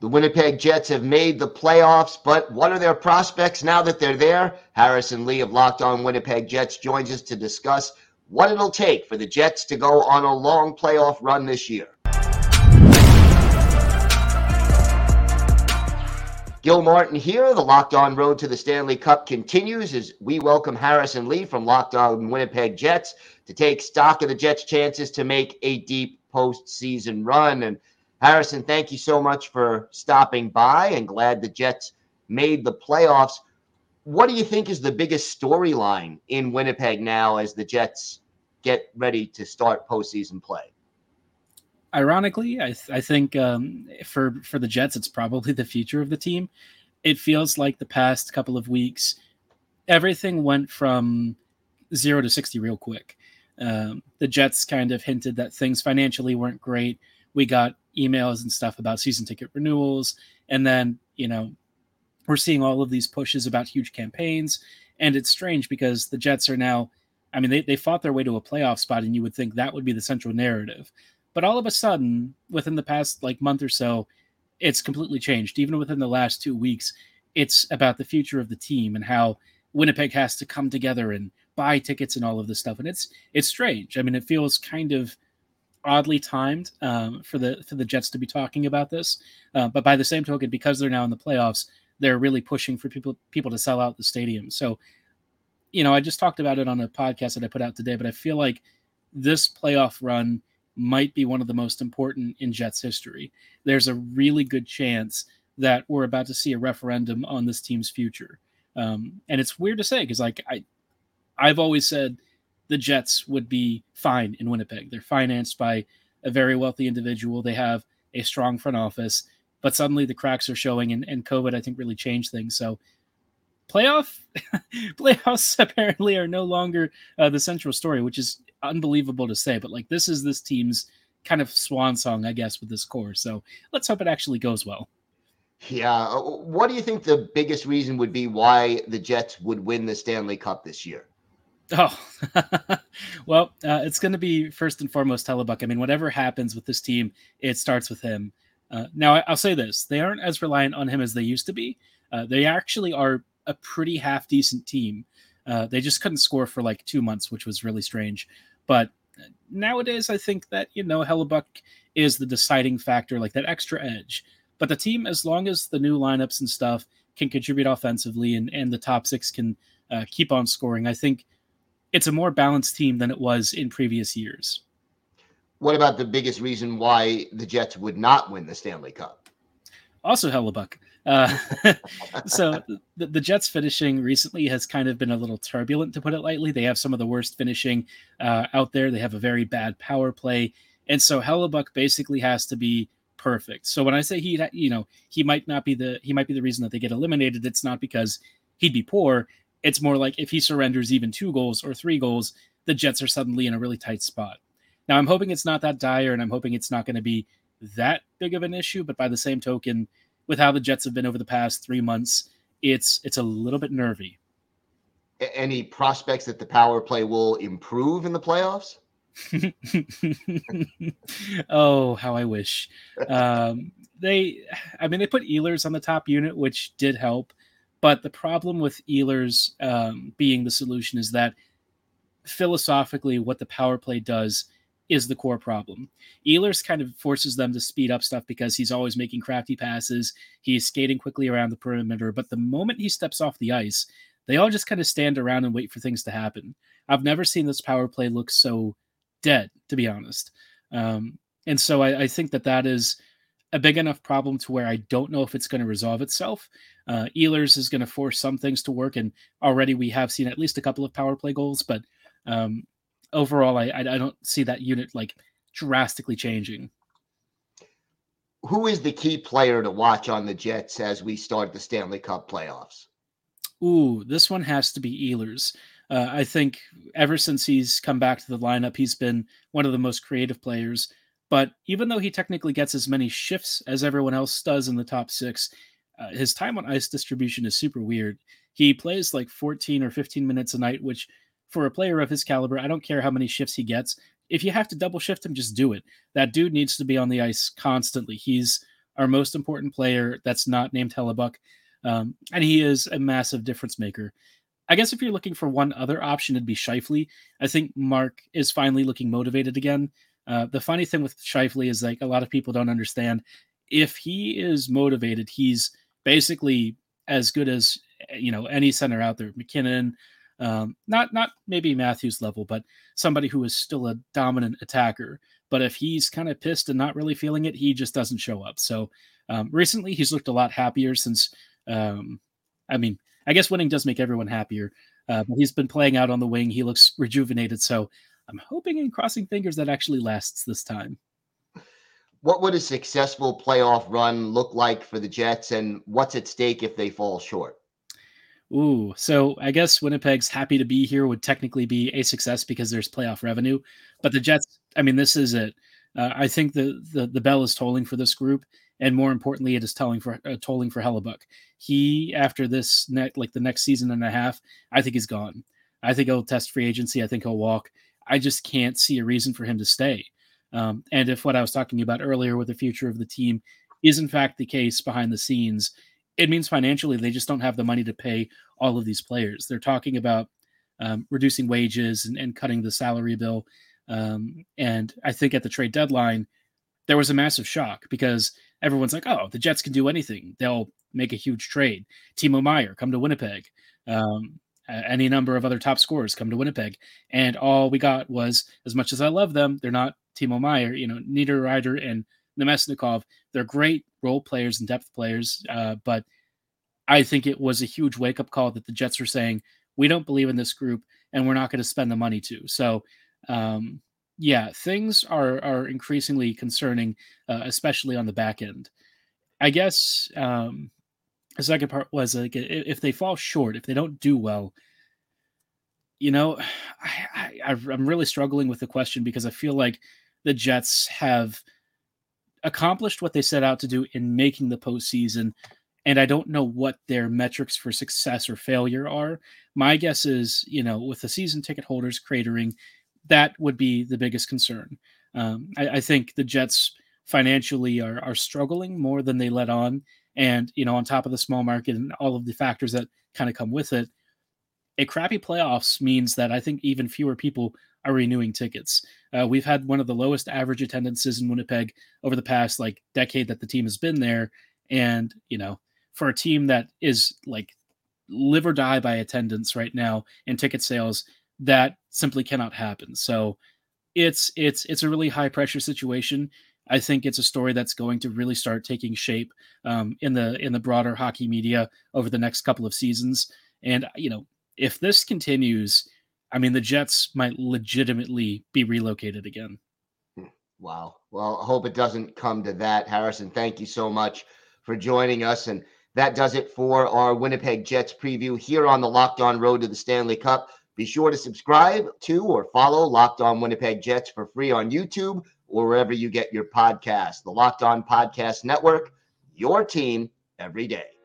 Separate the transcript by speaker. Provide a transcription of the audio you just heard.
Speaker 1: The Winnipeg Jets have made the playoffs, but what are their prospects now that they're there? Harrison Lee of Locked On Winnipeg Jets joins us to discuss what it'll take for the Jets to go on a long playoff run this year. Gil Martin here. The Locked On Road to the Stanley Cup continues as we welcome Harrison Lee from Locked On Winnipeg Jets to take stock of the Jets' chances to make a deep postseason run. And Harrison, thank you so much for stopping by and glad the Jets made the playoffs. What do you think is the biggest storyline in Winnipeg now as the Jets get ready to start postseason play?
Speaker 2: Ironically, I, th- I think um, for for the Jets, it's probably the future of the team. It feels like the past couple of weeks, everything went from zero to sixty real quick. Um, the Jets kind of hinted that things financially weren't great. We got emails and stuff about season ticket renewals. And then, you know, we're seeing all of these pushes about huge campaigns. And it's strange because the Jets are now, I mean, they, they fought their way to a playoff spot, and you would think that would be the central narrative. But all of a sudden, within the past like month or so, it's completely changed. Even within the last two weeks, it's about the future of the team and how Winnipeg has to come together and buy tickets and all of this stuff. And it's it's strange. I mean, it feels kind of oddly timed um, for the for the Jets to be talking about this. Uh, but by the same token, because they're now in the playoffs, they're really pushing for people people to sell out the stadium. So, you know, I just talked about it on a podcast that I put out today, but I feel like this playoff run might be one of the most important in Jets history. There's a really good chance that we're about to see a referendum on this team's future. Um, and it's weird to say because, like, I, I've always said the Jets would be fine in Winnipeg. They're financed by a very wealthy individual. They have a strong front office, but suddenly the cracks are showing, and, and COVID, I think, really changed things. So, playoff playoffs apparently are no longer uh, the central story, which is unbelievable to say. But like, this is this team's kind of swan song, I guess, with this core. So let's hope it actually goes well.
Speaker 1: Yeah. Uh, what do you think the biggest reason would be why the Jets would win the Stanley Cup this year?
Speaker 2: Oh, well, uh, it's going to be first and foremost Hellebuyck. I mean, whatever happens with this team, it starts with him. Uh, now, I, will say this: they aren't as reliant on him as they used to be. Uh, they actually are a pretty half decent team. Uh, they just couldn't score for like two months, which was really strange. But nowadays, I think that you know Hellebuyck is the deciding factor, like that extra edge. But the team, as long as the new lineups and stuff can contribute offensively, and and the top six can uh, keep on scoring, I think it's a more balanced team than it was in previous years.
Speaker 1: What about the biggest reason why the Jets would not win the Stanley Cup?
Speaker 2: Also, Hellebuyck. Uh, so the, the, Jets finishing recently has kind of been a little turbulent, to put it lightly. They have some of the worst finishing uh, out there. They have a very bad power play, and so Hellebuyck basically has to be perfect. So when I say he, you know, he might not be the he might be the reason that they get eliminated. It's not because he'd be poor. It's more like if he surrenders even two goals or three goals, the Jets are suddenly in a really tight spot. Now, I'm hoping it's not that dire and I'm hoping it's not going to be that big of an issue. But by the same token, with how the Jets have been over the past three months, it's it's a little bit nervy.
Speaker 1: Any prospects that the power play will improve in the playoffs?
Speaker 2: oh, how I wish. Um, they, I mean, they put Ehlers on the top unit, which did help. But the problem with Ehlers um, being the solution is that philosophically, what the power play does is the core problem. Ehlers kind of forces them to speed up stuff because he's always making crafty passes. He's skating quickly around the perimeter. But the moment he steps off the ice, they all just kind of stand around and wait for things to happen. I've never seen this power play look so dead, to be honest. Um, and so I, I think that that is a big enough problem to where I don't know if it's going to resolve itself. Uh, Ehlers is going to force some things to work, and already we have seen at least a couple of power play goals. But um, overall, I, I, I don't see that unit like drastically changing.
Speaker 1: Who is the key player to watch on the Jets as we start the Stanley Cup playoffs?
Speaker 2: Ooh, this one has to be Ehlers. Uh, I think ever since he's come back to the lineup, he's been one of the most creative players. But even though he technically gets as many shifts as everyone else does in the top six, uh, his time on ice distribution is super weird. He plays like 14 or 15 minutes a night, which for a player of his caliber, I don't care how many shifts he gets. If you have to double shift him, just do it. That dude needs to be on the ice constantly. He's our most important player that's not named Hellebuyck. Um, and he is a massive difference maker. I guess if you're looking for one other option, it'd be Scheifele. I think Mark is finally looking motivated again. Uh, the funny thing with Scheifele is like a lot of people don't understand. If he is motivated, he's basically as good as you know any center out there. MacKinnon, um, not not maybe Matthews level, but somebody who is still a dominant attacker. But if he's kind of pissed and not really feeling it, he just doesn't show up. So um, recently, he's looked a lot happier since. Um, I mean, I guess winning does make everyone happier. Uh, he's been playing out on the wing. He looks rejuvenated. So I'm hoping and crossing fingers that actually lasts this time.
Speaker 1: What would a successful playoff run look like for the Jets, and what's at stake if they fall short?
Speaker 2: Ooh, so I guess Winnipeg's happy to be here would technically be a success because there's playoff revenue. But the Jets, I mean, this is it. Uh, I think the, the the bell is tolling for this group, and more importantly, it is tolling for uh, tolling for Hellebuyck. He after this net like the next season and a half, I think he's gone. I think he'll test free agency. I think he'll walk. I just can't see a reason for him to stay. Um, and if what I was talking about earlier with the future of the team is in fact the case behind the scenes, it means financially they just don't have the money to pay all of these players. They're talking about um, reducing wages and, and, cutting the salary bill. Um, and I think at the trade deadline, there was a massive shock because everyone's like, oh, the Jets can do anything. They'll make a huge trade. Timo Meier, come to Winnipeg. Um, any number of other top scorers come to Winnipeg. And all we got was, as much as I love them, they're not Timo Meier, you know, Niederreiter and Namestnikov. They're great role players and depth players, uh, but I think it was a huge wake up call that the Jets were saying, we don't believe in this group and we're not going to spend the money to. So, um, yeah, things are are increasingly concerning, uh, especially on the back end. I guess um, the second part was like if they fall short, if they don't do well, you know, I, I I'm really struggling with the question because I feel like the Jets have accomplished what they set out to do in making the postseason, and I don't know what their metrics for success or failure are. My guess is, you know, with the season ticket holders cratering, that would be the biggest concern. Um, I, I, think the Jets financially are are struggling more than they let on, and you know, on top of the small market and all of the factors that kind of come with it, a crappy playoffs means that I think even fewer people are renewing tickets. Uh, we've had one of the lowest average attendances in Winnipeg over the past like decade that the team has been there, and you know, for a team that is like live or die by attendance right now and ticket sales, that simply cannot happen. So it's it's it's a really high pressure situation. I think it's a story that's going to really start taking shape um, in the in the broader hockey media over the next couple of seasons. And you know, if this continues, I mean, the Jets might legitimately be relocated again.
Speaker 1: Hmm. Wow. Well, I hope it doesn't come to that. Harrison, thank you so much for joining us. And that does it for our Winnipeg Jets preview here on the Locked On Road to the Stanley Cup. Be sure to subscribe to or follow Locked On Winnipeg Jets for free on YouTube or wherever you get your podcast. The Locked On Podcast Network, your team every day.